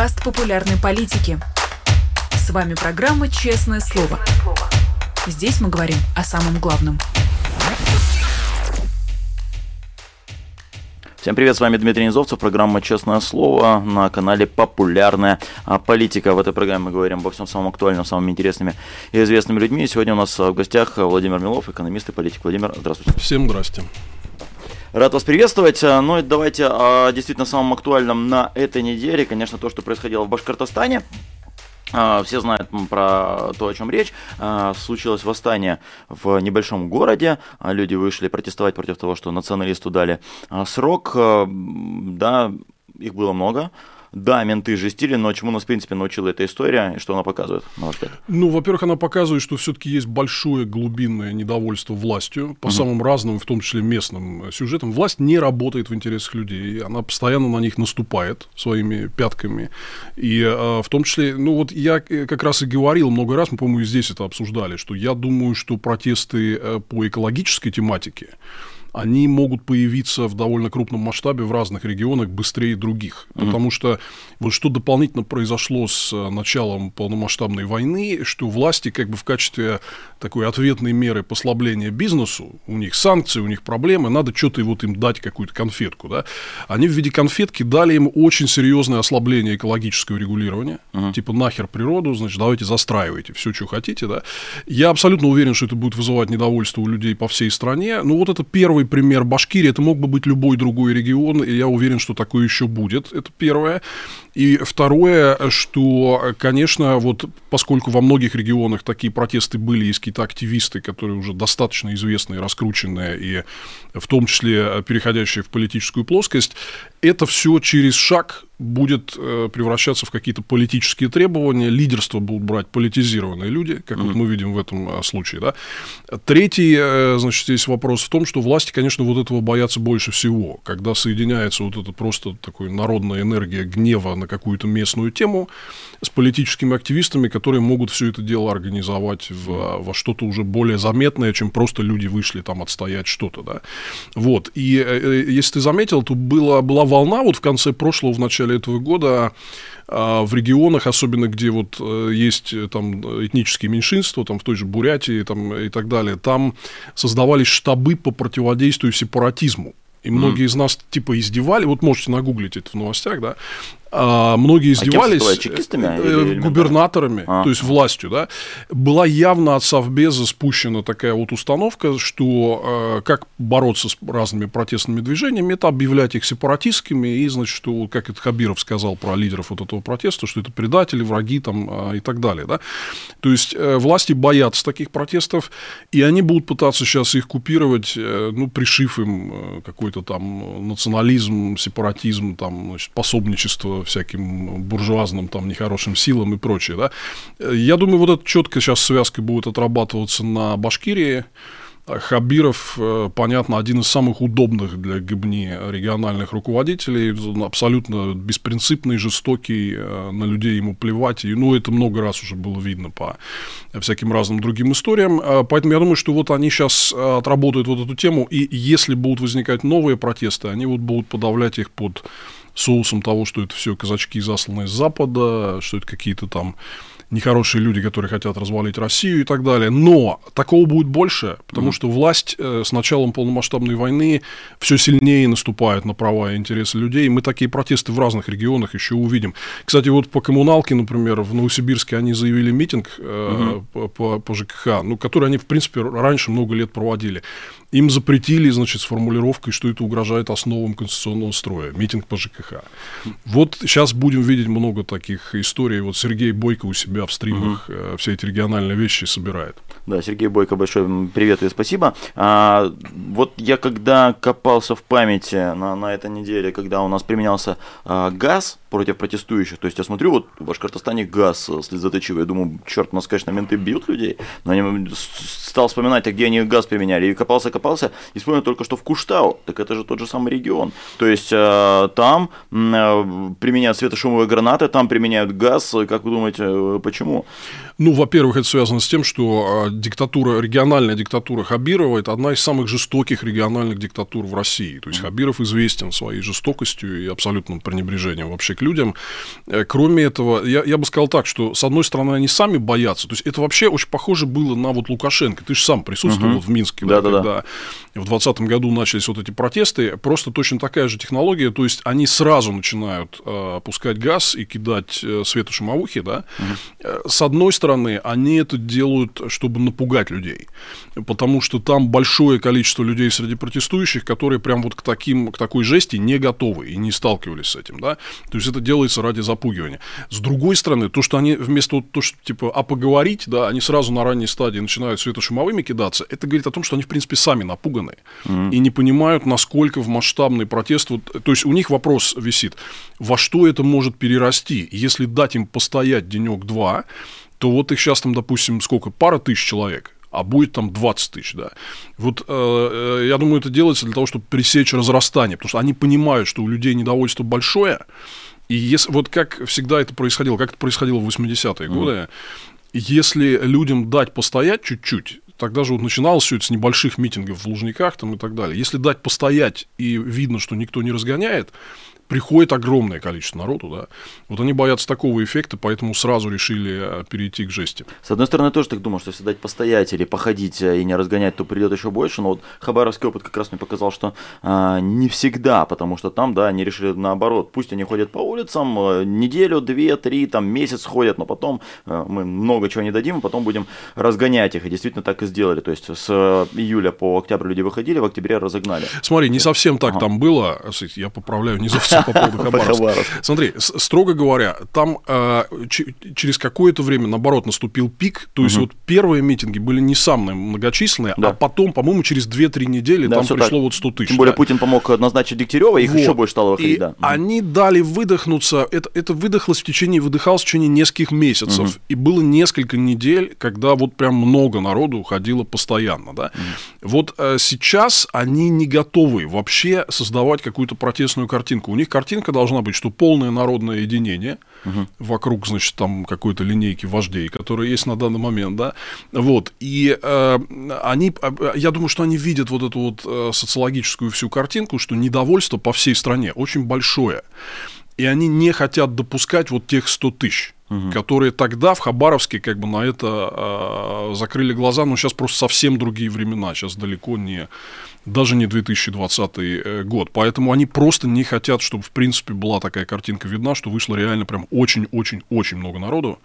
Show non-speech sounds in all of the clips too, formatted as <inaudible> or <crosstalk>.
подкаст популярной политики. С вами программа «Честное слово». Здесь мы говорим о самом главном. Всем привет, с вами Дмитрий Низовцев, программа «Честное слово» на канале «Популярная политика». В этой программе мы говорим обо всем самом актуальном, самыми интересными и известными людьми. И сегодня у нас в гостях Владимир Милов, экономист и политик. Владимир, здравствуйте. Всем здрасте. Рад вас приветствовать. Ну и давайте о действительно самом актуальном на этой неделе. Конечно, то, что происходило в Башкортостане. А, все знают про то, о чем речь. А, случилось восстание в небольшом городе. Люди вышли протестовать против того, что националисту дали срок. Да, их было много. Да, менты жестили, но чему нас, в принципе, научила эта история, и что она показывает, на ваш взгляд? Ну, во-первых, она показывает, что все-таки есть большое глубинное недовольство властью по угу. самым разным, в том числе местным сюжетам. Власть не работает в интересах людей, она постоянно на них наступает своими пятками. И э, в том числе, ну вот я как раз и говорил много раз, мы, по-моему, и здесь это обсуждали, что я думаю, что протесты э, по экологической тематике, они могут появиться в довольно крупном масштабе в разных регионах быстрее других. Mm-hmm. Потому что вот что дополнительно произошло с э, началом полномасштабной войны, что власти как бы в качестве такой ответной меры послабления бизнесу, у них санкции, у них проблемы, надо что-то вот им дать какую-то конфетку, да, они в виде конфетки дали им очень серьезное ослабление экологического регулирования, uh-huh. типа нахер природу, значит, давайте застраивайте все, что хотите, да. Я абсолютно уверен, что это будет вызывать недовольство у людей по всей стране. Ну вот это первый пример Башкирии, это мог бы быть любой другой регион, и я уверен, что такое еще будет. Это первое. И второе, что, конечно, вот поскольку во многих регионах такие протесты были, есть какие-то активисты, которые уже достаточно известные, раскрученные, и в том числе переходящие в политическую плоскость, это все через шаг будет э, превращаться в какие-то политические требования, лидерство будут брать политизированные люди, как mm-hmm. вот мы видим в этом э, случае. Да? Третий, э, значит, здесь вопрос в том, что власти, конечно, вот этого боятся больше всего, когда соединяется вот это просто такой народная энергия гнева на какую-то местную тему с политическими активистами, которые могут все это дело организовать в, во что-то уже более заметное, чем просто люди вышли там отстоять что-то. Да? Вот. И если ты заметил, то было, была волна вот в конце прошлого, в начале этого года а, в регионах, особенно где вот э, есть э, там этнические меньшинства, там в той же Бурятии там, и так далее, там создавались штабы по противодействию сепаратизму. И многие mm. из нас типа издевали, вот можете нагуглить это в новостях, да, а, многие издевались а чекистами э, губернаторами, а. то есть властью, да, была явно от Совбеза спущена такая вот установка, что э, как бороться с разными протестными движениями, это объявлять их сепаратистскими, и, значит, что, как это Хабиров сказал про лидеров вот этого протеста, что это предатели, враги там э, и так далее, да. То есть э, власти боятся таких протестов, и они будут пытаться сейчас их купировать, э, ну, пришив им э, какой-то там национализм, сепаратизм, там, значит, пособничество всяким буржуазным там нехорошим силам и прочее, да. Я думаю, вот эта четко сейчас связка будет отрабатываться на Башкирии, Хабиров, э, понятно, один из самых удобных для Гибни региональных руководителей, абсолютно беспринципный, жестокий, э, на людей ему плевать, и, ну, это много раз уже было видно по всяким разным другим историям, э, поэтому я думаю, что вот они сейчас отработают вот эту тему, и если будут возникать новые протесты, они вот будут подавлять их под соусом того, что это все казачки, засланные с Запада, что это какие-то там нехорошие люди, которые хотят развалить Россию и так далее. Но такого будет больше, потому mm что власть э, с началом полномасштабной войны все сильнее наступает на права и интересы людей. Мы такие протесты в разных регионах еще увидим. Кстати, вот по коммуналке, например, в Новосибирске они заявили митинг э, mm по, по, по ЖКХ, ну, который они, в принципе, раньше много лет проводили. Им запретили, значит, с формулировкой, что это угрожает основам конституционного строя. Митинг по ЖКХ. Вот сейчас будем видеть много таких историй. Вот Сергей Бойко у себя в стримах угу. все эти региональные вещи собирает. Да, Сергей Бойко, большое привет и спасибо. А, вот я когда копался в памяти на, на этой неделе, когда у нас применялся а, газ против протестующих, то есть я смотрю, вот в Башкортостане газ слезоточивый, я думаю, черт, у нас, конечно, менты бьют людей, но я стал вспоминать, а где они газ применяли, и копался, копался, и вспомнил только, что в Куштау, так это же тот же самый регион, то есть а, там а, применяют светошумовые гранаты, там применяют газ, как вы думаете, Почему? Ну, во-первых, это связано с тем, что а, диктатура, региональная диктатура Хабирова – это одна из самых жестоких региональных диктатур в России. То есть Хабиров известен своей жестокостью и абсолютным пренебрежением вообще к людям. Э, кроме этого, я, я бы сказал так, что, с одной стороны, они сами боятся. То есть это вообще очень похоже было на вот Лукашенко. Ты же сам присутствовал угу. в Минске, да, да, когда в 2020 году начались вот эти протесты. Просто точно такая же технология. То есть они сразу начинают э, пускать газ и кидать э, светошумовухи. Да? Угу. С одной стороны, они это делают, чтобы напугать людей. Потому что там большое количество людей среди протестующих, которые прям вот к, таким, к такой жести не готовы и не сталкивались с этим. Да? То есть это делается ради запугивания. С другой стороны, то, что они вместо вот, то, что типа, а поговорить, да, они сразу на ранней стадии начинают светошумовыми кидаться, это говорит о том, что они, в принципе, сами напуганы mm-hmm. и не понимают, насколько в масштабный протест, вот, то есть у них вопрос висит, во что это может перерасти, если дать им постоять денек-два, то вот их сейчас там, допустим, сколько, пара тысяч человек, а будет там 20 тысяч, да. Вот э, э, я думаю, это делается для того, чтобы пресечь разрастание, потому что они понимают, что у людей недовольство большое, и если, вот как всегда это происходило, как это происходило в 80-е mm. годы, если людям дать постоять чуть-чуть, тогда же вот начиналось все это с небольших митингов в Лужниках там и так далее. Если дать постоять и видно, что никто не разгоняет, приходит огромное количество народу, да. Вот они боятся такого эффекта, поэтому сразу решили э, перейти к жести. С одной стороны, тоже так думал, что если дать постоять или походить э, и не разгонять, то придет еще больше, но вот Хабаровский опыт как раз мне показал, что а, не всегда, потому что там, да, они решили наоборот, пусть они ходят по улицам, неделю, две, три, там, месяц ходят, но потом а, мы много чего не дадим, и потом будем разгонять их, и действительно так и сделали, то есть с июля по октябрь люди выходили, в октябре разогнали. Смотри, не совсем так ага. там было, я поправляю, не совсем по поводу Хабаровска. Смотри, строго говоря, там э, через какое-то время, наоборот, наступил пик. То есть, вот первые митинги были не самые многочисленные, а потом, по-моему, через 2-3 недели там пришло вот 100 тысяч. Тем более, Путин помог назначить Дегтярева, их еще больше стало выходить, они дали выдохнуться, это, это выдохлось в течение, выдыхалось в течение нескольких месяцев. И было несколько недель, когда вот прям много народу уходило постоянно, да. Вот э, сейчас они не готовы вообще создавать какую-то протестную картинку. У них картинка должна быть, что полное народное единение угу. вокруг, значит, там какой-то линейки вождей, которые есть на данный момент, да, вот, и э, они, э, я думаю, что они видят вот эту вот э, социологическую всю картинку, что недовольство по всей стране очень большое, и они не хотят допускать вот тех 100 тысяч, угу. которые тогда в Хабаровске как бы на это э, закрыли глаза, но сейчас просто совсем другие времена, сейчас далеко не даже не 2020 э, год. Поэтому они просто не хотят, чтобы, в принципе, была такая картинка видна, что вышло реально прям очень-очень-очень много народу,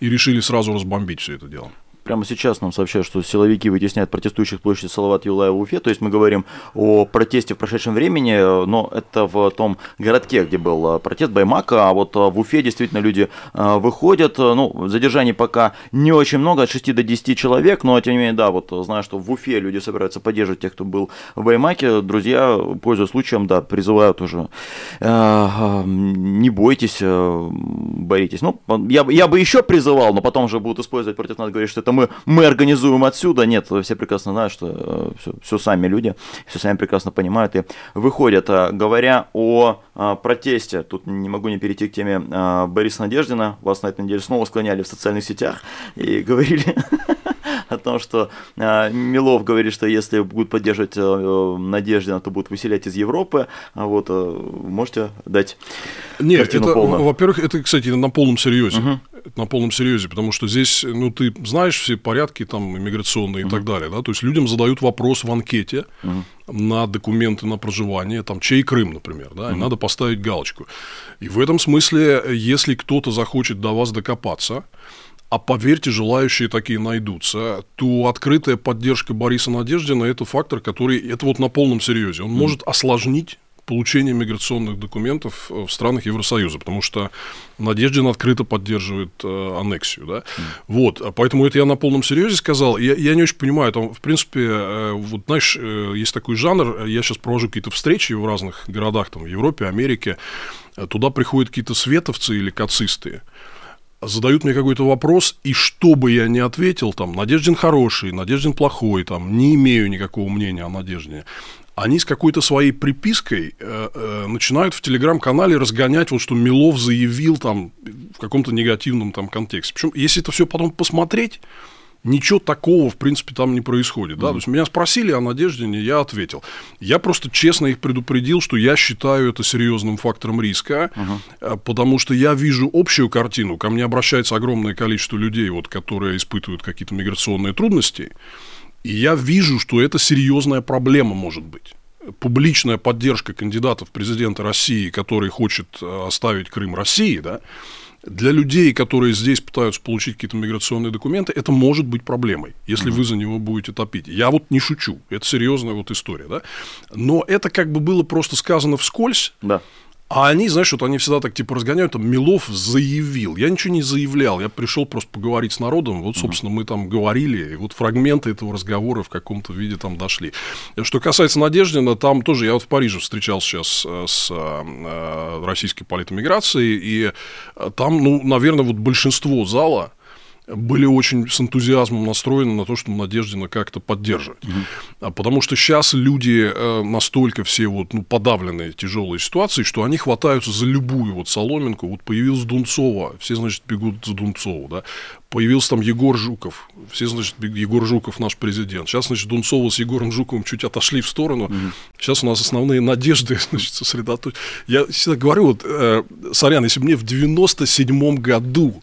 и решили сразу разбомбить все это дело прямо сейчас нам сообщают, что силовики вытесняют протестующих площади Салават Юлаева в Уфе. То есть мы говорим о протесте в прошедшем времени, но это в том городке, где был протест Баймака, а вот в Уфе действительно люди э, выходят. Ну, задержаний пока не очень много, от 6 до 10 человек, но тем не менее, да, вот знаю, что в Уфе люди собираются поддерживать тех, кто был в Баймаке. Друзья, пользуясь случаем, да, призывают уже э, э, не бойтесь, боритесь. Ну, я, я бы еще призывал, но потом же будут использовать против нас, говорить, что это мы, мы организуем отсюда. Нет, все прекрасно знают, что все, э, все сами люди, все сами прекрасно понимают и выходят. А, говоря о а, протесте, тут не могу не перейти к теме а, Бориса Надеждина. Вас на этой неделе снова склоняли в социальных сетях и <laughs> говорили о том, что Милов говорит, что если будут поддерживать э, Надеждина, то будут выселять из Европы. Вот, э, можете дать Нет, это, во-первых, это, кстати, на полном серьезе. Угу на полном серьезе, потому что здесь, ну, ты знаешь все порядки там иммиграционные mm-hmm. и так далее, да, то есть людям задают вопрос в анкете mm-hmm. на документы на проживание, там, чей Крым, например, да, mm-hmm. и надо поставить галочку. И в этом смысле, если кто-то захочет до вас докопаться, а поверьте, желающие такие найдутся, то открытая поддержка Бориса Надеждина – это фактор, который, это вот на полном серьезе, он mm-hmm. может осложнить получения миграционных документов э, в странах Евросоюза, потому что Надеждин открыто поддерживает э, аннексию, да, mm. вот, а поэтому это я на полном серьезе сказал, я, я не очень понимаю, там, в принципе, э, вот, знаешь, э, есть такой жанр, я сейчас провожу какие-то встречи в разных городах, там, в Европе, Америке, э, туда приходят какие-то световцы или кацисты, задают мне какой-то вопрос, и что бы я ни ответил, там, Надеждин хороший, Надеждин плохой, там, не имею никакого мнения о Надеждине, они с какой-то своей припиской э, э, начинают в телеграм-канале разгонять, вот что Милов заявил там каком-то негативном там контексте. Причем, если это все потом посмотреть, ничего такого, в принципе, там не происходит. Да? Mm-hmm. То есть меня спросили о Надеждине, я ответил. Я просто честно их предупредил, что я считаю это серьезным фактором риска, uh-huh. потому что я вижу общую картину. Ко мне обращается огромное количество людей, вот, которые испытывают какие-то миграционные трудности. И я вижу, что это серьезная проблема может быть публичная поддержка кандидата в президенты России, который хочет э, оставить Крым России, да, для людей, которые здесь пытаются получить какие-то миграционные документы, это может быть проблемой, если mm-hmm. вы за него будете топить. Я вот не шучу, это серьезная вот история, да. Но это как бы было просто сказано вскользь. Да. А они, знаешь, вот они всегда так типа разгоняют, там, Милов заявил. Я ничего не заявлял, я пришел просто поговорить с народом. Вот, собственно, мы там говорили, и вот фрагменты этого разговора в каком-то виде там дошли. Что касается Надеждина, там тоже, я вот в Париже встречался сейчас э, с э, российской политэмиграцией, и э, там, ну, наверное, вот большинство зала, были очень с энтузиазмом настроены на то, чтобы Надеждина как-то поддерживать. Угу. Потому что сейчас люди э, настолько все вот, ну, подавленные тяжелой ситуацией, что они хватаются за любую вот соломинку. Вот появилась Дунцова, все, значит, бегут за Дунцову, да. Появился там Егор Жуков. Все, значит, Егор Жуков наш президент. Сейчас, значит, Дунцова с Егором Жуковым чуть отошли в сторону. Угу. Сейчас у нас основные надежды, <laughs> значит, сосредоточены. Я всегда говорю, вот, э, сорян, если бы мне в 97 году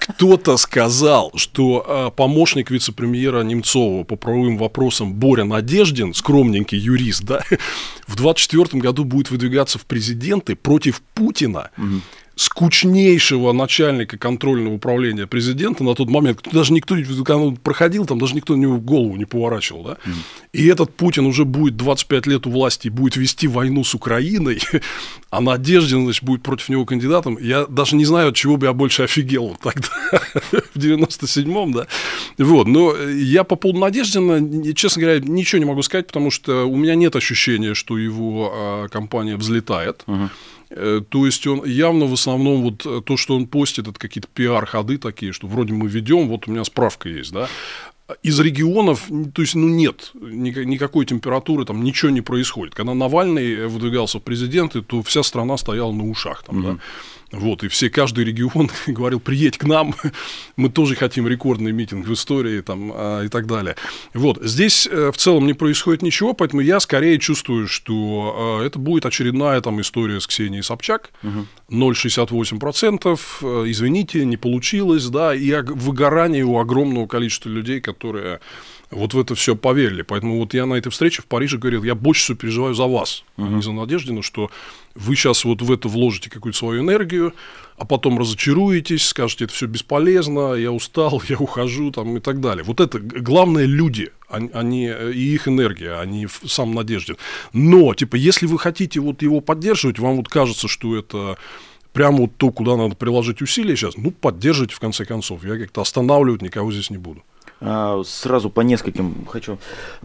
кто-то сказал, что э, помощник вице-премьера Немцова по правовым вопросам Боря Надеждин, скромненький юрист, да, <laughs> в 24 году будет выдвигаться в президенты против Путина. Угу скучнейшего начальника контрольного управления президента на тот момент, даже никто, когда он проходил, там даже никто на него голову не поворачивал, да, mm. и этот Путин уже будет 25 лет у власти и будет вести войну с Украиной, <laughs> а Надеждин, значит, будет против него кандидатом, я даже не знаю, от чего бы я больше офигел тогда, <laughs> в 97-м, да, вот, но я по поводу Надеждина, честно говоря, ничего не могу сказать, потому что у меня нет ощущения, что его а, компания взлетает, uh-huh. Э, то есть он явно в основном вот э, то, что он постит, это какие-то пиар-ходы такие, что вроде мы ведем, вот у меня справка есть, да. Из регионов, то есть, ну, нет никакой температуры, там ничего не происходит. Когда Навальный выдвигался в президенты, то вся страна стояла на ушах. Там, mm-hmm. да. Вот, и все, каждый регион <laughs> говорил, приедь к нам, мы тоже хотим рекордный митинг в истории там, а, и так далее. Вот, здесь э, в целом не происходит ничего, поэтому я скорее чувствую, что э, это будет очередная там история с Ксенией Собчак, угу. 0,68%, э, извините, не получилось, да, и выгорание у огромного количества людей, которые вот в это все поверили. Поэтому вот я на этой встрече в Париже говорил, я больше всего переживаю за вас, uh-huh. а не за Надеждину, что вы сейчас вот в это вложите какую-то свою энергию, а потом разочаруетесь, скажете, это все бесполезно, я устал, <laughs> я ухожу там, и так далее. Вот это главное люди, они, и их энергия, а не сам Надеждин. Но, типа, если вы хотите вот его поддерживать, вам вот кажется, что это прямо вот то, куда надо приложить усилия сейчас, ну, поддержите в конце концов. Я как-то останавливать никого здесь не буду. А, сразу по нескольким хочу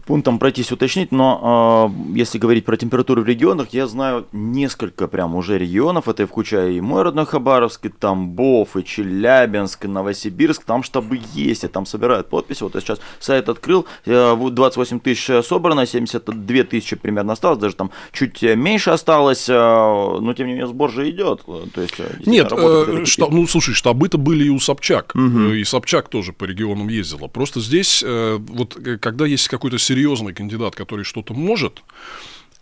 пунктам пройтись, уточнить, но э, если говорить про температуру в регионах, я знаю несколько прям уже регионов, это включая и мой родной Хабаровск, и Тамбов, и Челябинск, и Новосибирск, там штабы есть, и там собирают подписи, вот я сейчас сайт открыл, 28 тысяч собрано, 72 тысячи примерно осталось, даже там чуть меньше осталось, но тем не менее сбор же идет. То есть, Нет, э, штаб, ну слушай, штабы-то были и у Собчак, угу. и Собчак тоже по регионам ездила, просто Просто здесь, э, вот э, когда есть какой-то серьезный кандидат, который что-то может,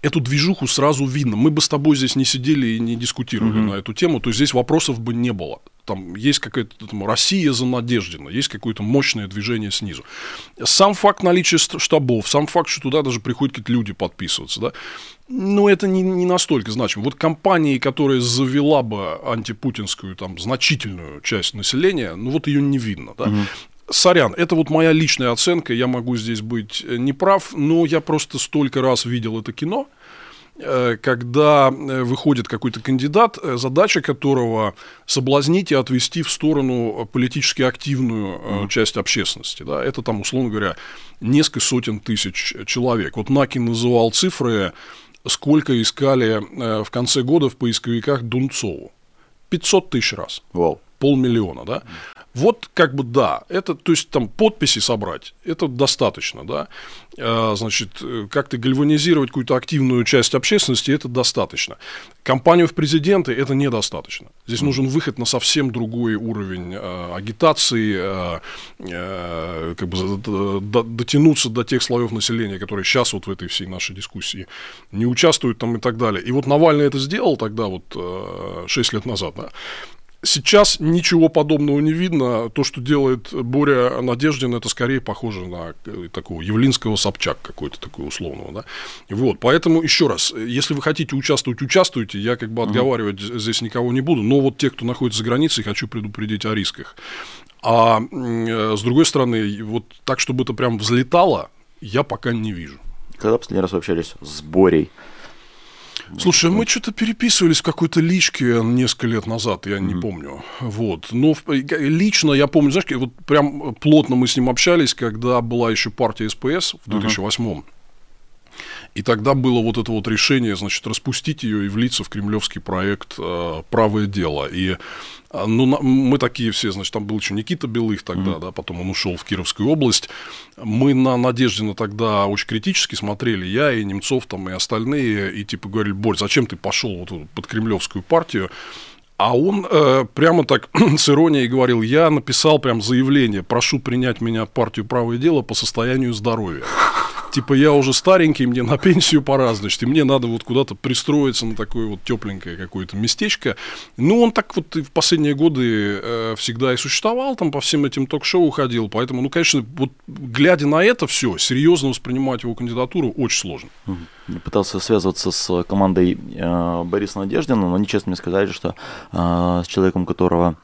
эту движуху сразу видно. Мы бы с тобой здесь не сидели и не дискутировали угу. на эту тему, то есть здесь вопросов бы не было. Там есть какая-то там, Россия за Надеждина, есть какое-то мощное движение снизу. Сам факт наличия штабов, сам факт, что туда даже приходят какие-то люди подписываться, да, ну, это не, не настолько значимо. Вот компании, которая завела бы антипутинскую там значительную часть населения, ну вот ее не видно, да. Угу. Сорян, это вот моя личная оценка, я могу здесь быть э, неправ, но я просто столько раз видел это кино, э, когда э, выходит какой-то кандидат, задача которого соблазнить и отвести в сторону политически активную mm. часть общественности. Да? Это там, условно говоря, несколько сотен тысяч человек. Вот Накин называл цифры, сколько искали в конце года в поисковиках Дунцову. 500 тысяч раз. Wow. Полмиллиона, да? Вот как бы да, это, то есть там подписи собрать, это достаточно, да. А, значит, как-то гальванизировать какую-то активную часть общественности, это достаточно. Кампанию в президенты это недостаточно. Здесь нужен выход на совсем другой уровень э, агитации, э, э, как бы дотянуться до тех слоев населения, которые сейчас вот в этой всей нашей дискуссии не участвуют там и так далее. И вот Навальный это сделал тогда вот э, 6 лет назад, да. Сейчас ничего подобного не видно. То, что делает Боря Надеждин, это скорее похоже на э, такого явлинского Собчак какой-то такой условного. Да? Вот, поэтому еще раз, если вы хотите участвовать, участвуйте. Я как бы отговаривать угу. здесь никого не буду. Но вот те, кто находится за границей, хочу предупредить о рисках. А э, с другой стороны, вот так, чтобы это прям взлетало, я пока не вижу. Когда последний раз вы общались с Борей? Слушай, мы что-то переписывались в какой-то личке несколько лет назад, я mm-hmm. не помню. Вот. Но лично я помню, знаешь, вот прям плотно мы с ним общались, когда была еще партия СПС в 2008 mm-hmm. И тогда было вот это вот решение, значит, распустить ее и влиться в кремлевский проект э, «Правое дело». И э, ну, мы такие все, значит, там был еще Никита Белых тогда, mm-hmm. да, потом он ушел в Кировскую область. Мы на Надеждина тогда очень критически смотрели, я и Немцов там и остальные, и типа говорили, Борь, зачем ты пошел вот под кремлевскую партию? А он э, прямо так <clears throat> с иронией говорил, я написал прям заявление, прошу принять меня в партию «Правое дело» по состоянию здоровья типа я уже старенький, мне на пенсию пора, значит, и мне надо вот куда-то пристроиться на такое вот тепленькое какое-то местечко. Ну, он так вот в последние годы э, всегда и существовал, там по всем этим ток-шоу ходил, поэтому, ну, конечно, вот глядя на это все, серьезно воспринимать его кандидатуру очень сложно. Пытался связываться с командой э, Бориса Надеждина, но они честно мне сказали, что э, с человеком, которого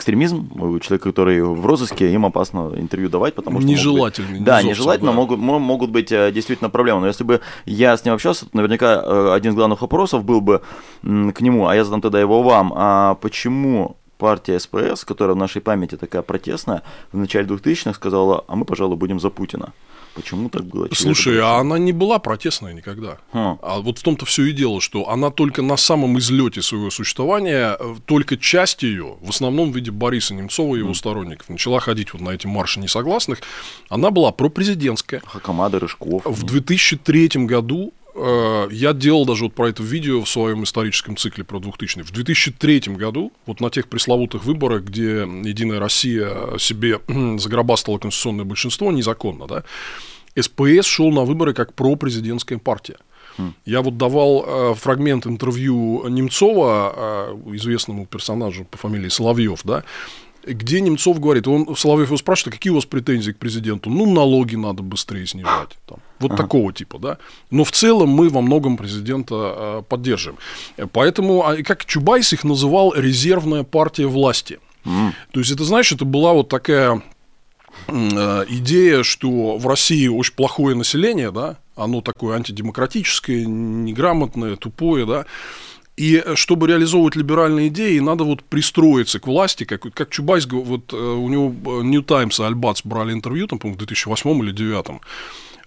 экстремизм, человек, который в розыске, им опасно интервью давать, потому что... Нежелательно. Быть, да, нежелательно, могут, могут быть э, действительно проблемы. Но если бы я с ним общался, то наверняка э, один из главных вопросов был бы к нему, а я задам тогда его вам, а почему партия СПС, которая в нашей памяти такая протестная, в начале 2000-х сказала, а мы, пожалуй, будем за Путина. Почему так было? Слушай, а она не была протестная никогда. Хм. А вот в том-то все и дело, что она только на самом излете своего существования, э, только часть ее, в основном в виде Бориса Немцова и его хм. сторонников, начала ходить вот на эти марши несогласных. Она была пропрезидентская. Хакамада, Рыжков. В 2003 году я делал даже вот про это видео в своем историческом цикле про 2000 В 2003 году, вот на тех пресловутых выборах, где Единая Россия себе <clears throat> загробастала конституционное большинство незаконно, да, СПС шел на выборы как пропрезидентская партия. Хм. Я вот давал э, фрагмент интервью Немцова, э, известному персонажу по фамилии Соловьев, да, где Немцов говорит, он Соловьев его спрашивает, а какие у вас претензии к президенту? Ну, налоги надо быстрее снижать. Там. Вот ага. такого типа, да. Но в целом мы во многом президента э, поддерживаем. Поэтому, а, как Чубайс их называл, резервная партия власти. Mm. То есть, это, знаешь, это была вот такая идея, что в России очень плохое население, да, оно такое антидемократическое, неграмотное, тупое, да, и чтобы реализовывать либеральные идеи, надо вот пристроиться к власти, как, как Чубайс, вот э, у него э, New Times и Альбац брали интервью, там, по-моему, в 2008 или 2009,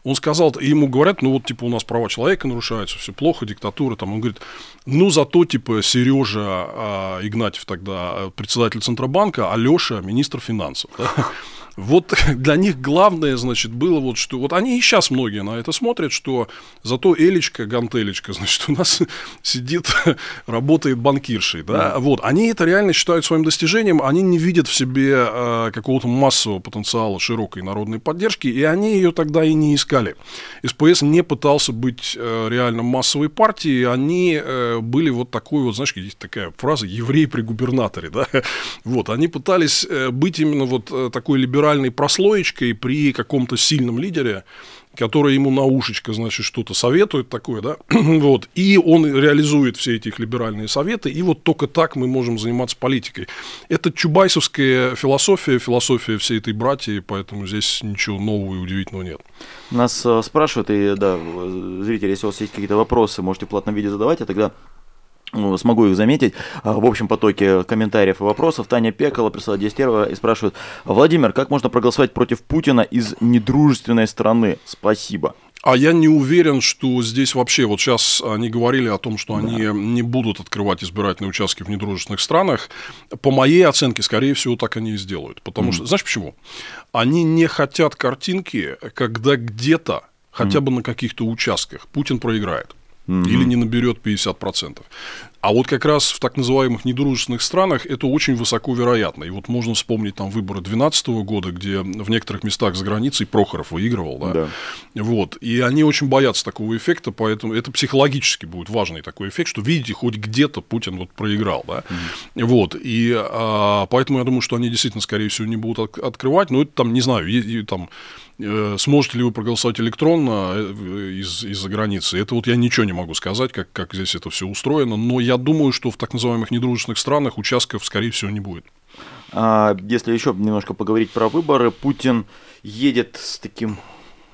он сказал, и ему говорят, ну вот, типа, у нас права человека нарушаются, все плохо, диктатура, там, он говорит, ну, зато, типа, Сережа а, Игнатьев тогда председатель Центробанка, а министр финансов. Вот <laughs> для них главное, значит, было вот что... Вот они и сейчас многие на это смотрят, что зато Элечка, Гантелечка, <laughs> значит, у нас сидит, работает банкиршей, да? да. Вот. Они это реально считают своим достижением, они не видят в себе э, какого-то массового потенциала широкой народной поддержки, и они ее тогда и не искали. СПС не пытался быть э, реально массовой партией, они э, были вот такой вот, знаешь, есть такая фраза «еврей при губернаторе», <laughs> да? Вот, они пытались э, быть именно вот э, такой либеральной либеральной прослоечкой при каком-то сильном лидере, который ему на ушечко, значит, что-то советует такое, да, <clears throat> вот, и он реализует все эти их либеральные советы, и вот только так мы можем заниматься политикой. Это чубайсовская философия, философия всей этой братьи, поэтому здесь ничего нового и удивительного нет. Нас э, спрашивают, и да, зрители, если у вас есть какие-то вопросы, можете в платном виде задавать, а тогда смогу их заметить, а, в общем потоке комментариев и вопросов. Таня Пекала прислала 10 евро и спрашивает, Владимир, как можно проголосовать против Путина из недружественной страны? Спасибо. А я не уверен, что здесь вообще, вот сейчас они говорили о том, что они не будут открывать избирательные участки в недружественных странах. По моей оценке, скорее всего, так они и сделают. Потому mm-hmm. что, знаешь почему? Они не хотят картинки, когда где-то, хотя mm-hmm. бы на каких-то участках, Путин проиграет. Mm-hmm. Или не наберет 50%. А вот как раз в так называемых недружественных странах это очень высоко вероятно. И вот можно вспомнить там выборы 2012 года, где в некоторых местах за границей Прохоров выигрывал. Да? Да. Вот. И они очень боятся такого эффекта, поэтому это психологически будет важный такой эффект, что видите, хоть где-то Путин вот проиграл. Да? Mm-hmm. Вот. И а, поэтому я думаю, что они действительно, скорее всего, не будут от- открывать. Но это там, не знаю, и, и, там сможете ли вы проголосовать электронно э, из, из-за границы? Это вот я ничего не могу сказать, как, как здесь это все устроено, но я думаю, что в так называемых недружественных странах участков, скорее всего, не будет. А если еще немножко поговорить про выборы, Путин едет с таким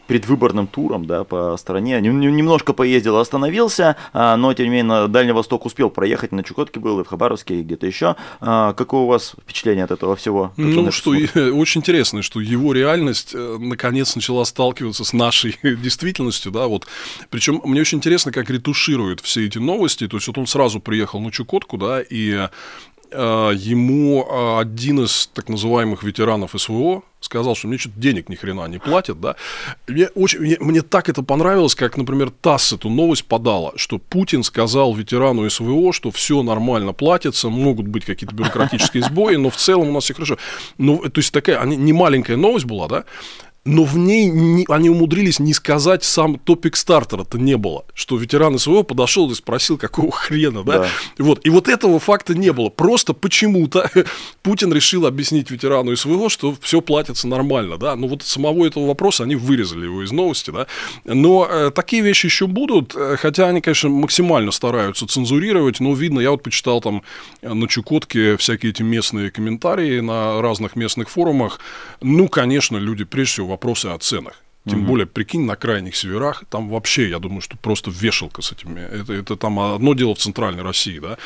предвыборным туром да, по стране. Немножко поездил, остановился, а, но тем не менее на Дальний Восток успел проехать, на Чукотке был, и в Хабаровске, и где-то еще. А, какое у вас впечатление от этого всего? Ну, что <laughs> очень интересно, что его реальность э, наконец начала сталкиваться с нашей <laughs> действительностью, да, вот. Причем мне очень интересно, как ретушируют все эти новости, то есть вот он сразу приехал на Чукотку, да, и ему э, один из так называемых ветеранов СВО, сказал, что мне что-то денег ни хрена не платят, да. Мне, очень, мне, мне так это понравилось, как, например, ТАСС эту новость подала, что Путин сказал ветерану СВО, что все нормально платится, могут быть какие-то бюрократические сбои, но в целом у нас все хорошо. Ну, то есть такая, не маленькая новость была, да, но в ней не, они умудрились не сказать сам топик стартера-то не было, что ветеран СВО подошел и спросил, какого хрена, да? да. Вот. И вот этого факта не было. Просто почему-то <laughs> Путин решил объяснить ветерану СВО, что все платится нормально, да? Но вот самого этого вопроса они вырезали его из новости, да? Но э, такие вещи еще будут, э, хотя они, конечно, максимально стараются цензурировать, но видно, я вот почитал там э, на Чукотке всякие эти местные комментарии на разных местных форумах. Ну, конечно, люди прежде всего вопросы о ценах. Тем угу. более, прикинь, на крайних северах, там вообще, я думаю, что просто вешалка с этими. Это, это там одно дело в центральной России, да.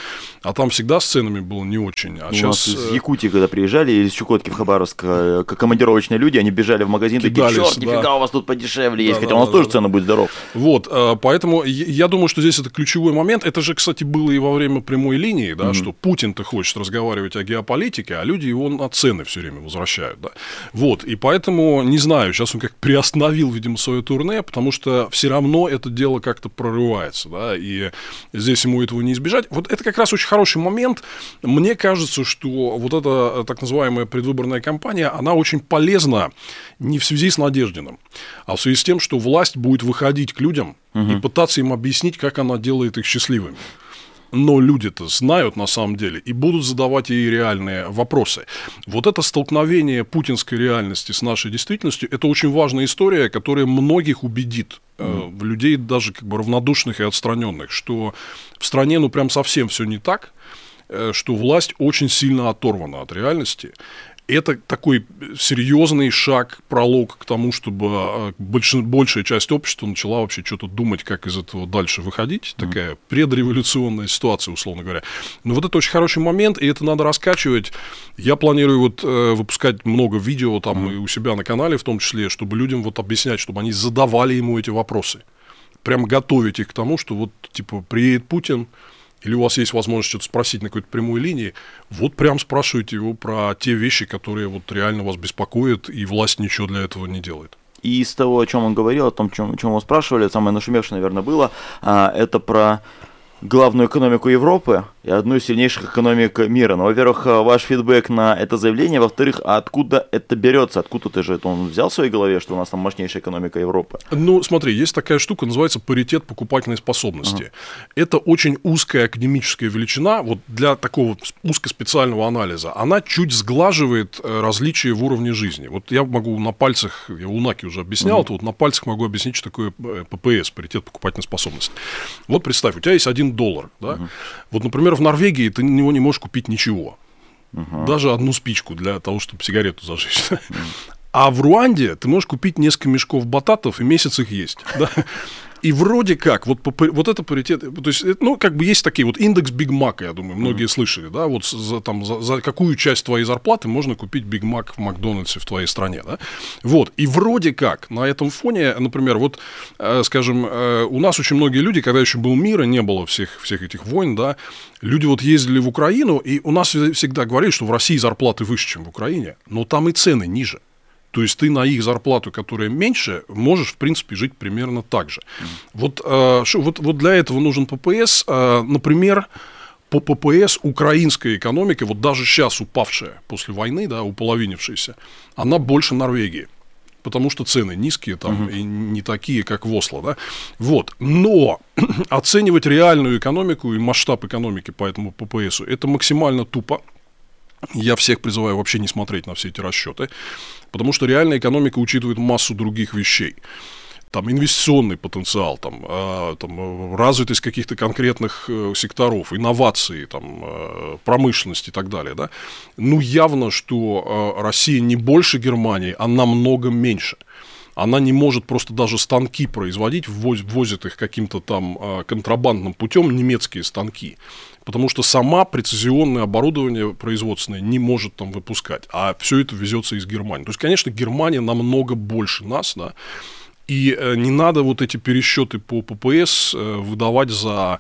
А там всегда с ценами было не очень. А У сейчас... нас из э, Якутии, когда приезжали, или из Чукотки в Хабаровск, э, как командировочные люди, они бежали в магазин, Кидались, такие, черт, да. нифига у вас тут подешевле есть, да, хотя да, у нас да, тоже да. цены будет здоров. Вот, э, поэтому я думаю, что здесь это ключевой момент. Это же, кстати, было и во время прямой линии, да, угу. что Путин-то хочет разговаривать о геополитике, а люди его на цены все время возвращают, да. Вот, и поэтому, не знаю, сейчас он как приостановил остановил, видимо, свое турне, потому что все равно это дело как-то прорывается, да, и здесь ему этого не избежать. Вот это как раз очень хороший момент. Мне кажется, что вот эта так называемая предвыборная кампания, она очень полезна не в связи с Надеждиным, а в связи с тем, что власть будет выходить к людям угу. и пытаться им объяснить, как она делает их счастливыми но люди-то знают на самом деле и будут задавать ей реальные вопросы. Вот это столкновение путинской реальности с нашей действительностью, это очень важная история, которая многих убедит э, людей даже как бы равнодушных и отстраненных, что в стране ну прям совсем все не так, э, что власть очень сильно оторвана от реальности, это такой серьезный шаг, пролог к тому, чтобы а, больш, большая часть общества начала вообще что-то думать, как из этого дальше выходить. Mm. Такая предреволюционная ситуация, условно говоря. Но вот это очень хороший момент, и это надо раскачивать. Я планирую вот э, выпускать много видео там mm. и у себя на канале в том числе, чтобы людям вот объяснять, чтобы они задавали ему эти вопросы. Прям готовить их к тому, что вот типа приедет Путин, или у вас есть возможность что-то спросить на какой-то прямой линии, вот прям спрашивайте его про те вещи, которые вот реально вас беспокоят, и власть ничего для этого не делает. И из того, о чем он говорил, о том, чем, чем его спрашивали, самое нашумевшее, наверное, было, а, это про главную экономику Европы и одну из сильнейших экономик мира. Ну, во-первых, э, ваш фидбэк на это заявление, во-вторых, а откуда это берется? Откуда ты же это он взял в своей голове, что у нас там мощнейшая экономика Европы? Ну, смотри, есть такая штука, называется паритет покупательной способности. Ага. Это очень узкая академическая величина, вот для такого узкоспециального анализа. Она чуть сглаживает э, различия в уровне жизни. Вот я могу на пальцах, я у Наки уже объяснял, ага. это вот на пальцах могу объяснить, что такое э, ППС, паритет покупательной способности. Вот представь, у тебя есть один доллар, да? Угу. Вот, например, в Норвегии ты него не можешь купить ничего. Угу. Даже одну спичку для того, чтобы сигарету зажечь. Угу. А в Руанде ты можешь купить несколько мешков бататов и месяц их есть. Да? И вроде как, вот, вот это паритет, то есть, ну, как бы есть такие вот индекс Биг Мака, я думаю, многие mm-hmm. слышали, да, вот за, там, за, за какую часть твоей зарплаты можно купить Биг Мак в Макдональдсе в твоей стране, да. Вот, и вроде как на этом фоне, например, вот, э, скажем, э, у нас очень многие люди, когда еще был мир и не было всех, всех этих войн, да, люди вот ездили в Украину, и у нас всегда говорили, что в России зарплаты выше, чем в Украине, но там и цены ниже. То есть ты на их зарплату, которая меньше, можешь, в принципе, жить примерно так же. Mm. Вот, э, шо, вот, вот для этого нужен ППС. Э, например, по ППС украинская экономика, вот даже сейчас упавшая после войны, да, уполовинившаяся, она больше Норвегии. Потому что цены низкие там uh-huh. и не такие, как в Осло, да. Вот. Но <clears throat> оценивать реальную экономику и масштаб экономики по этому ППСу это максимально тупо. Я всех призываю вообще не смотреть на все эти расчеты, потому что реальная экономика учитывает массу других вещей. Там инвестиционный потенциал, там, э, там развитость каких-то конкретных э, секторов, инновации, там, э, промышленности и так далее, да, ну явно, что э, Россия не больше Германии, а намного меньше. Она не может просто даже станки производить, ввозит их каким-то там э, контрабандным путем, немецкие станки потому что сама прецизионное оборудование производственное не может там выпускать, а все это везется из Германии. То есть, конечно, Германия намного больше нас, да, и э, не надо вот эти пересчеты по ППС э, выдавать за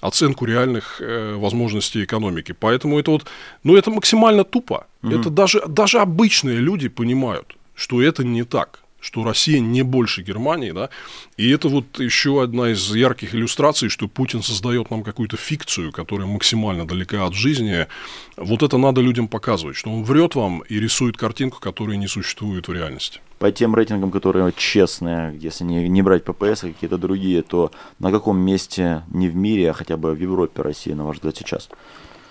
оценку реальных э, возможностей экономики. Поэтому это вот, ну это максимально тупо. Угу. Это даже, даже обычные люди понимают, что это не так что Россия не больше Германии, да, и это вот еще одна из ярких иллюстраций, что Путин создает нам какую-то фикцию, которая максимально далека от жизни. Вот это надо людям показывать, что он врет вам и рисует картинку, которая не существует в реальности. По тем рейтингам, которые честные, если не, не брать ППС, а какие-то другие, то на каком месте не в мире, а хотя бы в Европе Россия, на ваш взгляд, сейчас?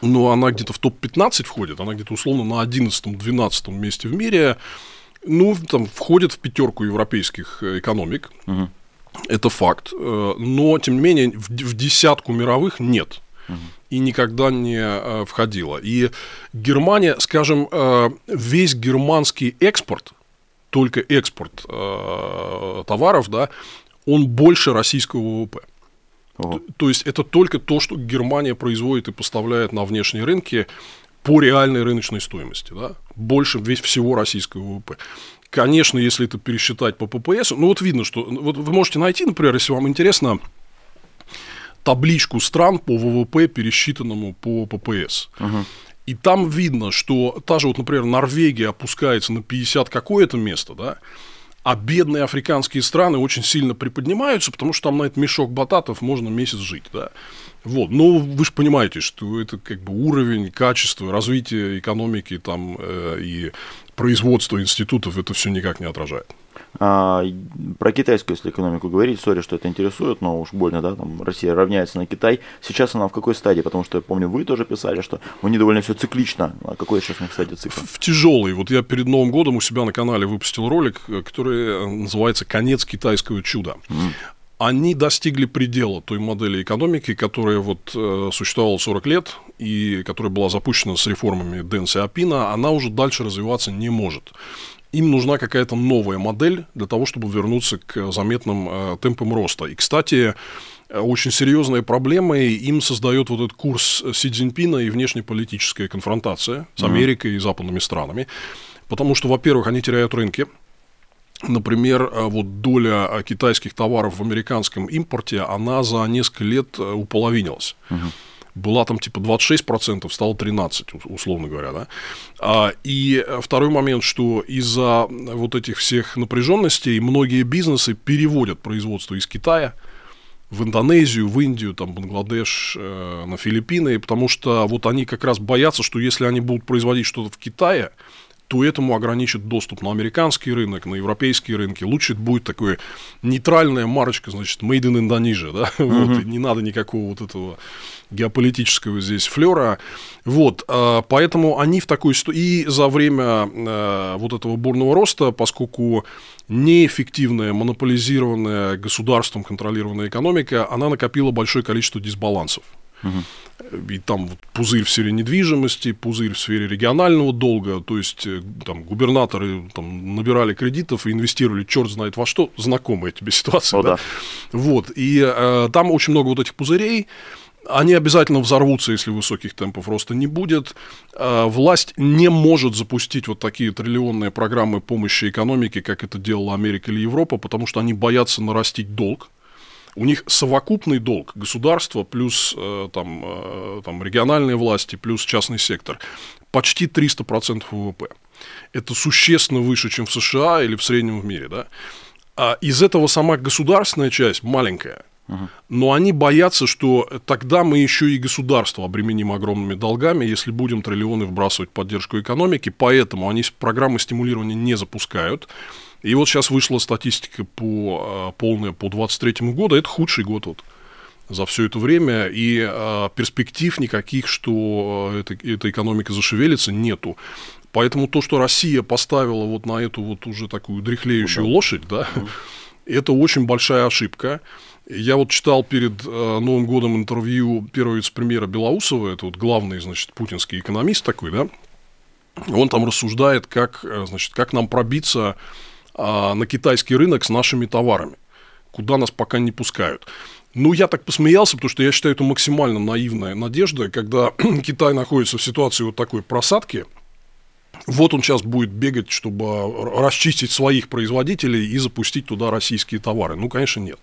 Ну, она где-то в топ-15 входит, она где-то условно на 11-12 месте в мире. Ну, там входит в пятерку европейских э, экономик. Угу. Это факт. Э, но, тем не менее, в, в десятку мировых нет. Угу. И никогда не э, входила. И Германия, скажем, весь германский экспорт, только экспорт товаров, да, он больше российского ВВП. То, то есть это только то, что Германия производит и поставляет на внешние рынки по реальной рыночной стоимости, да, больше весь всего российского ВВП. Конечно, если это пересчитать по ППС, ну вот видно, что вот вы можете найти, например, если вам интересно, табличку стран по ВВП, пересчитанному по ППС. Угу. И там видно, что та же, вот, например, Норвегия опускается на 50 какое-то место, да, а бедные африканские страны очень сильно приподнимаются, потому что там на этот мешок бататов можно месяц жить, да. Вот, но вы же понимаете, что это как бы уровень, качество, развитие экономики там э, и производство институтов это все никак не отражает. А, про китайскую, если экономику говорить, сори, что это интересует, но уж больно, да, там Россия равняется на Китай. Сейчас она в какой стадии? Потому что я помню, вы тоже писали, что у них довольно все циклично. А какой сейчас, кстати, цикл? В, тяжелый. Вот я перед Новым годом у себя на канале выпустил ролик, э, который называется «Конец китайского чуда». Mm они достигли предела той модели экономики, которая вот э, существовала 40 лет и которая была запущена с реформами Дэн Сиапина, она уже дальше развиваться не может. Им нужна какая-то новая модель для того, чтобы вернуться к заметным э, темпам роста. И, кстати, э, очень серьезные проблемы им создает вот этот курс Си Цзиньпина и внешнеполитическая конфронтация с Америкой mm-hmm. и западными странами. Потому что, во-первых, они теряют рынки, Например, э, вот доля китайских товаров в американском импорте, она за несколько лет уполовинилась. Угу. Была там типа 26%, стало 13%, условно говоря. Да? А, и второй момент, что из-за вот этих всех напряженностей многие бизнесы переводят производство из Китая в Индонезию, в Индию, там, Бангладеш, э, на Филиппины, потому что вот они как раз боятся, что если они будут производить что-то в Китае, то этому ограничит доступ на американский рынок, на европейские рынки. Лучше будет такое нейтральная марочка, значит, made in Indonesia, да, uh-huh. <laughs> вот, не надо никакого вот этого геополитического здесь флера. Вот, а, поэтому они в такой и за время а, вот этого бурного роста, поскольку неэффективная, монополизированная государством контролированная экономика, она накопила большое количество дисбалансов. И там вот пузырь в сфере недвижимости, пузырь в сфере регионального долга, то есть э, там губернаторы там, набирали кредитов и инвестировали черт знает во что, знакомая тебе ситуация. О, да? Да. Вот, и э, там очень много вот этих пузырей, они обязательно взорвутся, если высоких темпов роста не будет. А, власть не может запустить вот такие триллионные программы помощи экономике, как это делала Америка или Европа, потому что они боятся нарастить долг. У них совокупный долг государства плюс э, там, э, там, региональные власти плюс частный сектор почти 300% ВВП. Это существенно выше, чем в США или в среднем в мире. Да? А из этого сама государственная часть маленькая – но они боятся, что тогда мы еще и государство обременим огромными долгами, если будем триллионы вбрасывать в поддержку экономики. Поэтому они программы стимулирования не запускают. И вот сейчас вышла статистика по, а, полная по 2023 году. Это худший год вот за все это время, и э, перспектив никаких, что эта, эта экономика зашевелится, нету. Поэтому то, что Россия поставила вот на эту вот уже такую дряхлеющую да. лошадь, да, <laughs> это очень большая ошибка. Я вот читал перед э, Новым годом интервью первого вице-премьера Белоусова, это вот главный, значит, путинский экономист такой, да, он там рассуждает, как, э, значит, как нам пробиться на китайский рынок с нашими товарами, куда нас пока не пускают. Ну, я так посмеялся, потому что я считаю это максимально наивная надежда, когда <clears throat> Китай находится в ситуации вот такой просадки, вот он сейчас будет бегать, чтобы расчистить своих производителей и запустить туда российские товары. Ну, конечно, нет.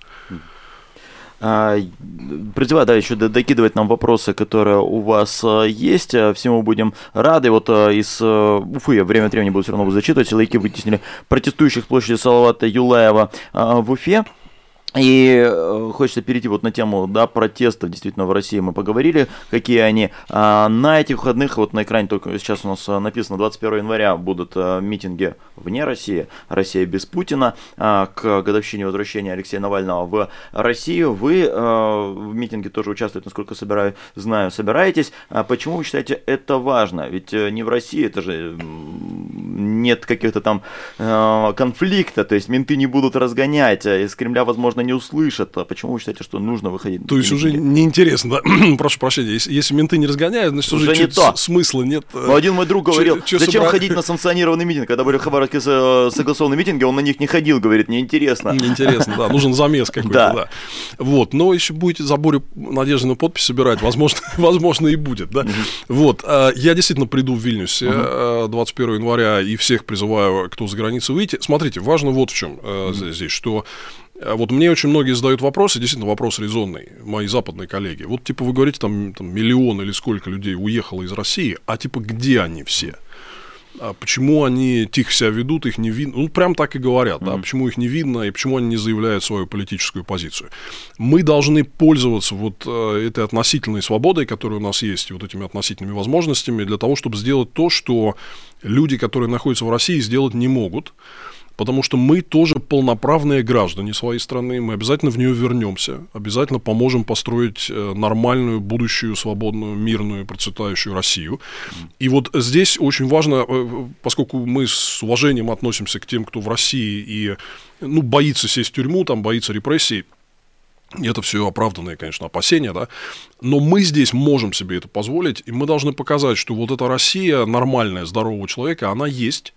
А, Призываю, да, еще докидывать нам вопросы, которые у вас а, есть. А, всему будем рады. Вот из Уфы я время от времени буду все равно зачитывать. Лайки вытеснили протестующих с площади Салавата Юлаева в Уфе. И э, хочется перейти вот на тему да, протестов. Действительно, в России мы поговорили, какие они. А, на этих выходных, вот на экране только сейчас у нас э, написано, 21 января будут а, митинги вне России, Россия без Путина, а, к годовщине возвращения Алексея Навального в Россию. Вы в митинге тоже участвуете, насколько собираю, знаю, собираетесь. А почему вы считаете это важно? Ведь не в России, это же нет каких-то там конфликта, то есть менты не будут разгонять, из Кремля, возможно, не услышат. А почему вы считаете, что нужно выходить? То есть уже неинтересно, да? <clears throat> Прошу прощения, если, если менты не разгоняют, значит уже, уже не то. смысла нет. Э, ну, один мой друг говорил, че зачем собрали? ходить на санкционированный митинг? Когда были хабаровские согласованные митинги, он на них не ходил, говорит, неинтересно. Неинтересно, да, нужен замес какой-то, да. да. Вот, но если будете заборе надежды на подпись собирать, возможно, <laughs> возможно и будет, да. Вот, а, я действительно приду в Вильнюсе 21 э, января и всех призываю, кто за границей выйти. Смотрите, важно вот в чем э, здесь, что вот мне очень многие задают вопросы, действительно вопрос резонный, мои западные коллеги. Вот типа вы говорите, там, там миллион или сколько людей уехало из России, а типа где они все? А почему они тихо себя ведут, их не видно? Ну, прям так и говорят, mm-hmm. да, почему их не видно и почему они не заявляют свою политическую позицию. Мы должны пользоваться вот э, этой относительной свободой, которая у нас есть, и вот этими относительными возможностями для того, чтобы сделать то, что люди, которые находятся в России, сделать не могут потому что мы тоже полноправные граждане своей страны, мы обязательно в нее вернемся, обязательно поможем построить э, нормальную, будущую, свободную, мирную, процветающую Россию. И вот здесь очень важно, э, поскольку мы с уважением относимся к тем, кто в России и ну, боится сесть в тюрьму, там боится репрессий, это все оправданные, конечно, опасения, да. Но мы здесь можем себе это позволить, и мы должны показать, что вот эта Россия нормальная, здорового человека, она есть.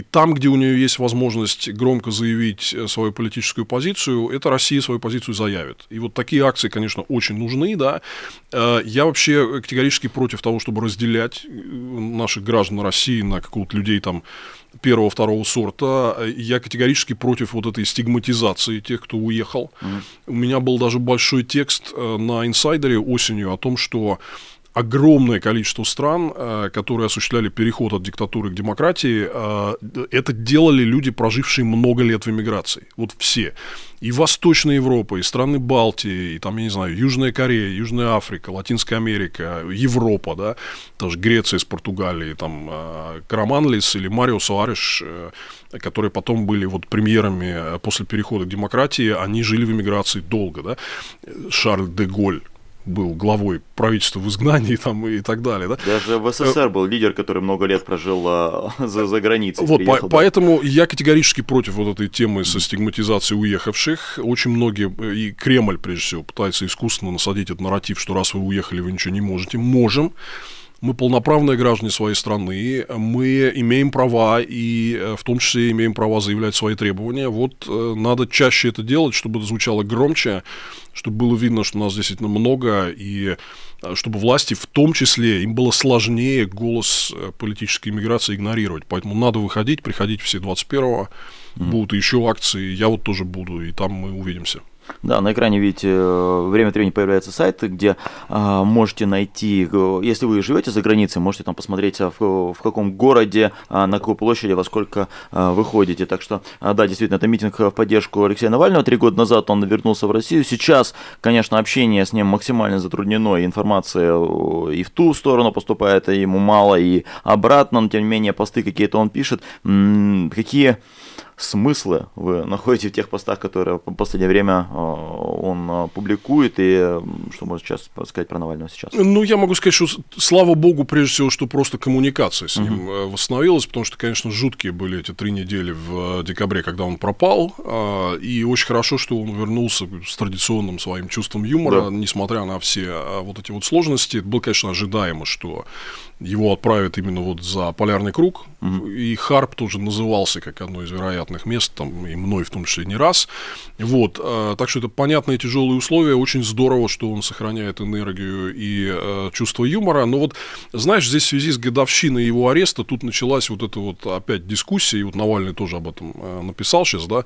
И там, где у нее есть возможность громко заявить э, свою политическую позицию, эта Россия свою позицию заявит. И вот такие акции, конечно, очень нужны, да. Э, я вообще категорически против того, чтобы разделять э, наших граждан России на какого-то людей там первого, второго сорта. Я категорически против вот этой стигматизации тех, кто уехал. Mm-hmm. У меня был даже большой текст на инсайдере осенью о том, что огромное количество стран, э, которые осуществляли переход от диктатуры к демократии, э, это делали люди, прожившие много лет в эмиграции. Вот все. И Восточная Европа, и страны Балтии, и там, я не знаю, Южная Корея, Южная Африка, Латинская Америка, Европа, да, даже Греция с Португалией, там э, Караманлис или Марио Суареш, которые потом были вот премьерами после перехода к демократии, они жили в эмиграции долго, да, Шарль де Голь, был главой правительства в изгнании там, и так далее. Да? Даже в СССР был лидер, который много лет прожил а, <laughs> за, за границей. Вот, по, да. Поэтому я категорически против вот этой темы со стигматизацией уехавших. Очень многие, и Кремль, прежде всего, пытается искусственно насадить этот нарратив, что раз вы уехали, вы ничего не можете. Можем мы полноправные граждане своей страны, мы имеем права и э, в том числе имеем права заявлять свои требования. Вот э, надо чаще это делать, чтобы это звучало громче, чтобы было видно, что нас действительно много, и э, чтобы власти в том числе, им было сложнее голос политической иммиграции игнорировать. Поэтому надо выходить, приходить все 21-го, mm-hmm. будут еще акции, я вот тоже буду, и там мы увидимся. Да, на экране видите, э, время от времени появляются сайты, где а, можете найти, э, если вы живете за границей, можете там посмотреть, а, в, в каком городе, а, на какой площади, во сколько а, вы. Так что, а, да, действительно, это митинг в поддержку Алексея Навального. Три года назад он вернулся в Россию. Сейчас, конечно, общение с ним максимально затруднено, и информация э, и в ту сторону поступает, и ему мало, и обратно, но тем не менее посты какие-то он пишет. М-м, какие смыслы вы находите в тех постах, которые в последнее время э, он э, публикует, и что можно сейчас сказать про Навального сейчас? Ну, я могу сказать, что слава богу, прежде всего, что просто коммуникация с ним угу. восстановилась, потому что, конечно, жуткие были эти три недели в декабре, когда он пропал, и очень хорошо, что он вернулся с традиционным своим чувством юмора, да. несмотря на все вот эти вот сложности. Это было, конечно, ожидаемо, что его отправят именно вот за полярный круг. Угу. И Харп тоже назывался как одно из вероятных мест, там, и мной в том числе не раз. Вот, э, так что это понятные тяжелые условия. Очень здорово, что он сохраняет энергию и э, чувство юмора. Но вот, знаешь, здесь в связи с годовщиной его ареста тут началась вот эта вот опять дискуссия, и вот Навальный тоже об этом э, написал сейчас, да,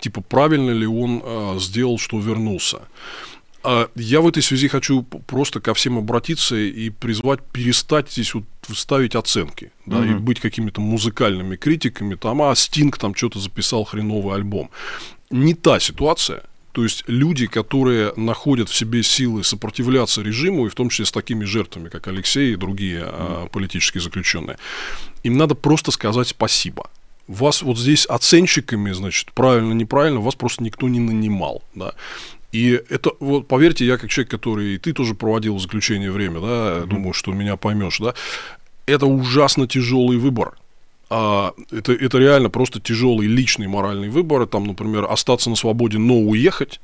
типа, правильно ли он э, сделал, что вернулся. А я в этой связи хочу просто ко всем обратиться и призвать перестать здесь вот ставить оценки, да, mm-hmm. и быть какими-то музыкальными критиками, там, а Стинг там что-то записал хреновый альбом. Не та ситуация, то есть люди, которые находят в себе силы сопротивляться режиму, и в том числе с такими жертвами, как Алексей и другие mm-hmm. политические заключенные, им надо просто сказать спасибо. Вас вот здесь оценщиками, значит, правильно, неправильно, вас просто никто не нанимал, да. И это, вот поверьте, я как человек, который, и ты тоже проводил заключение время, да, mm-hmm. думаю, что меня поймешь, да, это ужасно тяжелый выбор. А, это, это реально просто тяжелый личный моральный выбор. Там, например, остаться на свободе, но уехать,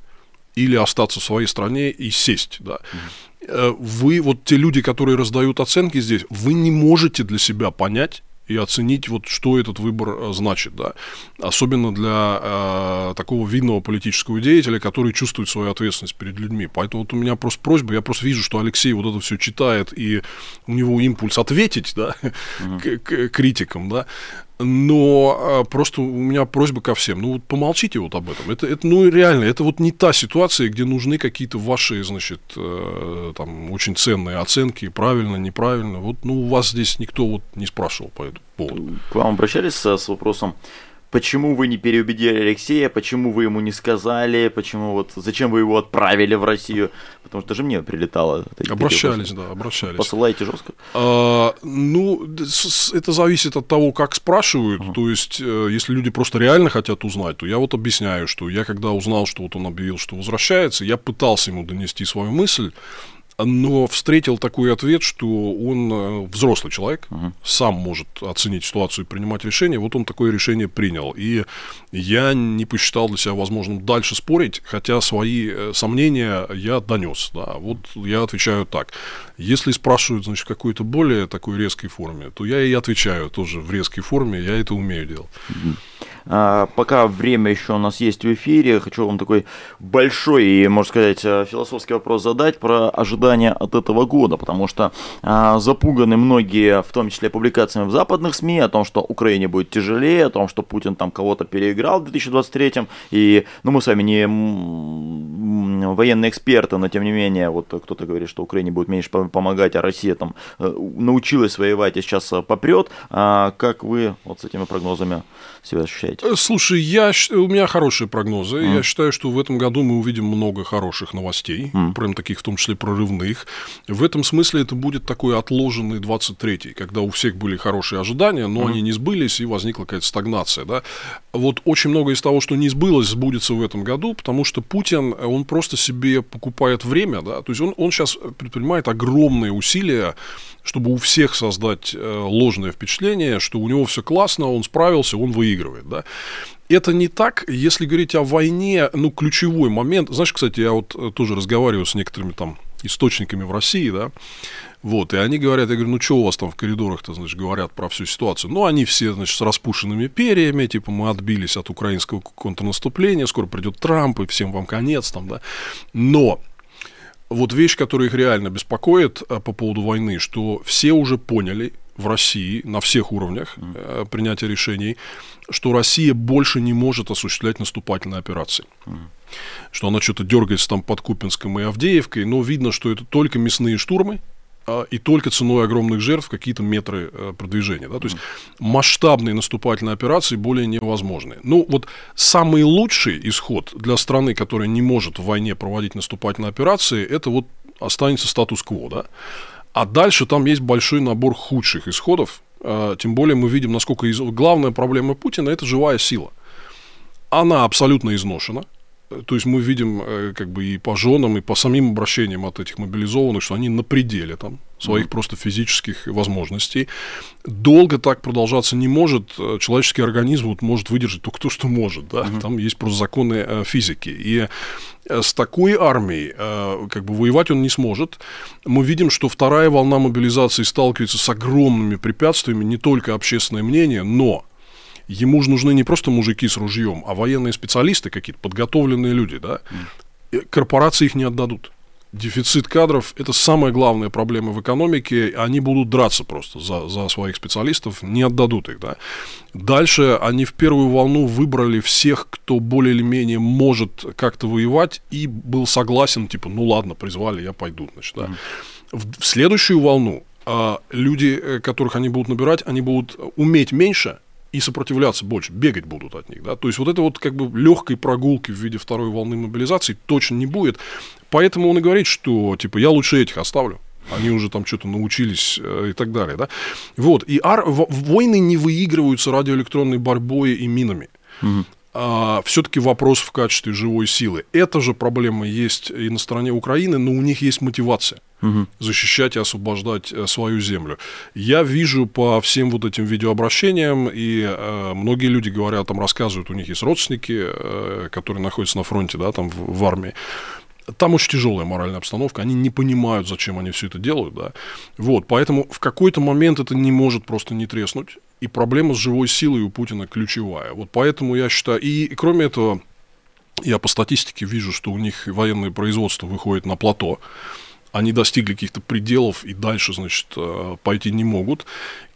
или остаться в своей стране и сесть, да. Mm-hmm. Вы, вот те люди, которые раздают оценки здесь, вы не можете для себя понять, и оценить, вот, что этот выбор э, значит. Да. Особенно для э, такого видного политического деятеля, который чувствует свою ответственность перед людьми. Поэтому вот у меня просто просьба, я просто вижу, что Алексей вот это все читает, и у него импульс ответить да, uh-huh. к, к критикам. Да но а, просто у меня просьба ко всем, ну вот помолчите вот об этом. Это, это ну реально, это вот не та ситуация, где нужны какие-то ваши, значит, э, там очень ценные оценки, правильно, неправильно. Вот, ну у вас здесь никто вот не спрашивал по этому поводу. К вам обращались с, с вопросом, почему вы не переубедили Алексея, почему вы ему не сказали, почему вот зачем вы его отправили в Россию, потому что даже мне прилетало. Обращались, да, обращались. Посылаете жестко? А, ну, это зависит от того, как спрашивают. Uh-huh. То есть, э, если люди просто реально хотят узнать, то я вот объясняю, что я когда узнал, что вот он объявил, что возвращается, я пытался ему донести свою мысль, но встретил такой ответ, что он э, взрослый человек, uh-huh. сам может оценить ситуацию и принимать решение. Вот он такое решение принял. И я не посчитал для себя возможным дальше спорить, хотя свои э, сомнения я донес. Да. Вот я отвечаю так. Если спрашивают, значит, в какой-то более такой резкой форме, то я и отвечаю тоже в резкой форме, я это умею делать. Uh-huh. А, пока время еще у нас есть в эфире, хочу вам такой большой и, можно сказать, э, философский вопрос задать про ожидания от этого года, потому что а, запуганы многие, в том числе публикациями в западных СМИ, о том, что Украине будет тяжелее, о том, что Путин там кого-то переиграл в 2023, и, ну, мы с вами не военные эксперты, но тем не менее, вот кто-то говорит, что Украине будет меньше помогать, а Россия там э, научилась воевать и сейчас попрет. А как вы вот с этими прогнозами себя ощущаете? Считаете? Э, слушай, я, у меня хорошие прогнозы. Mm. Я считаю, что в этом году мы увидим много хороших новостей, mm. прям таких в том числе прорывных. В этом смысле это будет такой отложенный 23-й, когда у всех были хорошие ожидания, но mm. они не сбылись, и возникла какая-то стагнация. Да? Вот очень много из того, что не сбылось, сбудется в этом году, потому что Путин, он просто себе покупает время. Да? То есть он, он сейчас предпринимает огромные усилия чтобы у всех создать э, ложное впечатление, что у него все классно, он справился, он выигрывает. Да? Это не так, если говорить о войне, ну, ключевой момент. Знаешь, кстати, я вот э, тоже разговариваю с некоторыми там источниками в России, да, вот, и они говорят, я говорю, ну, что у вас там в коридорах-то, значит, говорят про всю ситуацию? Ну, они все, значит, с распушенными перьями, типа, мы отбились от украинского контрнаступления, скоро придет Трамп, и всем вам конец там, да. Но вот вещь, которая их реально беспокоит э, по поводу войны, что все уже поняли в России на всех уровнях mm. принятия решений, что Россия больше не может осуществлять наступательные операции. Что она что-то дергается там под Купинском и Авдеевкой, но видно, что это только мясные штурмы, а, и только ценой огромных жертв какие-то метры э, продвижения. Да? То есть масштабные наступательные операции более невозможны. Ну, вот самый лучший исход для страны, которая не может в войне проводить наступательные операции, это вот останется статус-кво. Да? А дальше там есть большой набор худших исходов. А, тем более мы видим, насколько из... главная проблема Путина – это живая сила. Она абсолютно изношена – то есть мы видим э, как бы и по женам, и по самим обращениям от этих мобилизованных, что они на пределе там своих mm-hmm. просто физических возможностей. Долго так продолжаться не может. Э, человеческий организм вот может выдержать только то, что может. Да? Mm-hmm. Там есть просто законы э, физики. И с такой армией как бы воевать он не сможет. Мы видим, что вторая волна мобилизации сталкивается с огромными препятствиями, не только общественное мнение, но ему же нужны не просто мужики с ружьем, а военные специалисты какие-то, подготовленные люди, да. Корпорации их не отдадут. Дефицит кадров – это самая главная проблема в экономике. Они будут драться просто за, за своих специалистов, не отдадут их. Да? Дальше они в первую волну выбрали всех, кто более или менее может как-то воевать и был согласен, типа, ну ладно, призвали, я пойду. Значит, да? В, в следующую волну а, люди, э, которых они будут набирать, они будут уметь меньше – и сопротивляться больше, бегать будут от них. Да? То есть вот это вот как бы легкой прогулки в виде второй волны мобилизации точно не будет. Поэтому он и говорит, что типа я лучше этих оставлю. Они уже там что-то научились э, и так далее. Да? Вот. И ар... войны не выигрываются радиоэлектронной борьбой и минами. Угу а, все-таки вопрос в качестве живой силы. Эта же проблема есть и на стороне Украины, но у них есть мотивация угу. защищать и освобождать э, свою землю. Я вижу по всем вот этим видеообращениям, и э, многие люди говорят, там рассказывают, у них есть родственники, э, которые находятся на фронте, да, там в, в армии. Там очень тяжелая моральная обстановка, они не понимают, зачем они все это делают, да. Вот, поэтому в какой-то момент это не может просто не треснуть, и проблема с живой силой у Путина ключевая. Вот поэтому я считаю, и, и кроме этого, я по статистике вижу, что у них военное производство выходит на плато, они достигли каких-то пределов и дальше, значит, э, пойти не могут.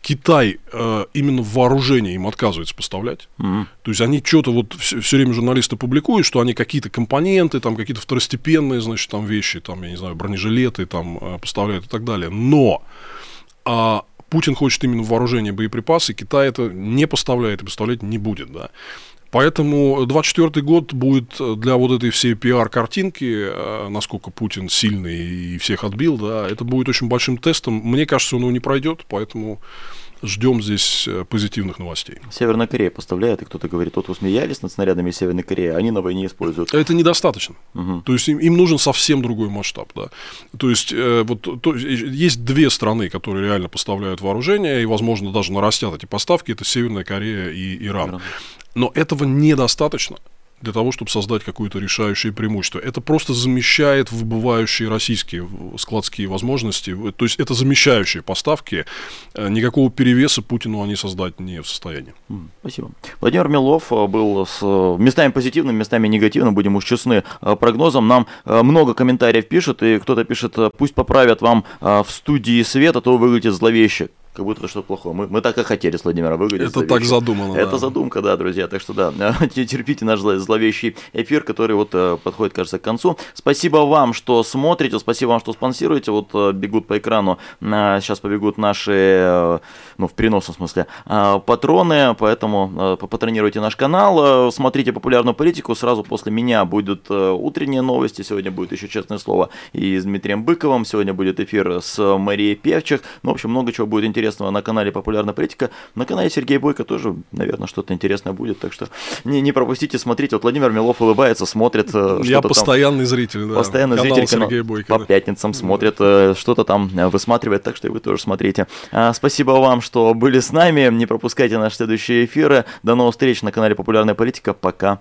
Китай э, именно вооружение им отказывается поставлять. Mm-hmm. То есть они что-то вот все, все время журналисты публикуют, что они какие-то компоненты, там какие-то второстепенные, значит, там вещи, там, я не знаю, бронежилеты там э, поставляют и так далее. Но а Путин хочет именно вооружение, боеприпасы, Китай это не поставляет и поставлять не будет, да. Поэтому 24 год будет для вот этой всей пиар-картинки, э, насколько Путин сильный и всех отбил, да, это будет очень большим тестом. Мне кажется, он его не пройдет, поэтому ждем здесь э, позитивных новостей. Северная Корея поставляет, и кто-то говорит, вот вы смеялись над снарядами Северной Кореи, они на войне используют. Это недостаточно. Угу. То есть им, им нужен совсем другой масштаб. Да. То есть э, вот, то, есть две страны, которые реально поставляют вооружение, и, возможно, даже нарастят эти поставки, это Северная Корея и Иран. Иран. Но этого недостаточно для того, чтобы создать какое-то решающее преимущество. Это просто замещает выбывающие российские складские возможности. То есть это замещающие поставки. Э, никакого перевеса Путину они создать не в состоянии. Спасибо. Владимир Милов э, был с э, местами позитивным, местами негативным, будем уж честны, прогнозом. Нам много комментариев пишут, и кто-то пишет, пусть поправят вам в студии света, то выглядит зловеще как будто это что-то плохое. Мы, мы так и хотели с Владимира выгодить. Это так задумано. Это да. задумка, да, друзья. Так что да, <laughs> терпите наш зловещий эфир, который вот э, подходит, кажется, к концу. Спасибо вам, что смотрите, спасибо вам, что спонсируете. Вот э, бегут по экрану, сейчас побегут наши, ну, в переносном смысле, патроны, поэтому попатронируйте наш канал, смотрите популярную политику. Сразу после меня будут утренние новости. Сегодня будет еще честное слово и с Дмитрием Быковым. Сегодня будет эфир с Марией Певчих. Ну, в общем, много чего будет интересного на канале Популярная политика. На канале Сергей Бойко тоже, наверное, что-то интересное будет. Так что не, не пропустите, смотрите. Вот Владимир Милов улыбается, смотрит. Э, Я постоянный там. зритель, да. Постоянный канал зритель Сергей Бойко, по да. пятницам смотрит, э, что-то там э, высматривает, так что и вы тоже смотрите. А, спасибо вам, что были с нами. Не пропускайте наши следующие эфиры. До новых встреч на канале Популярная политика. Пока.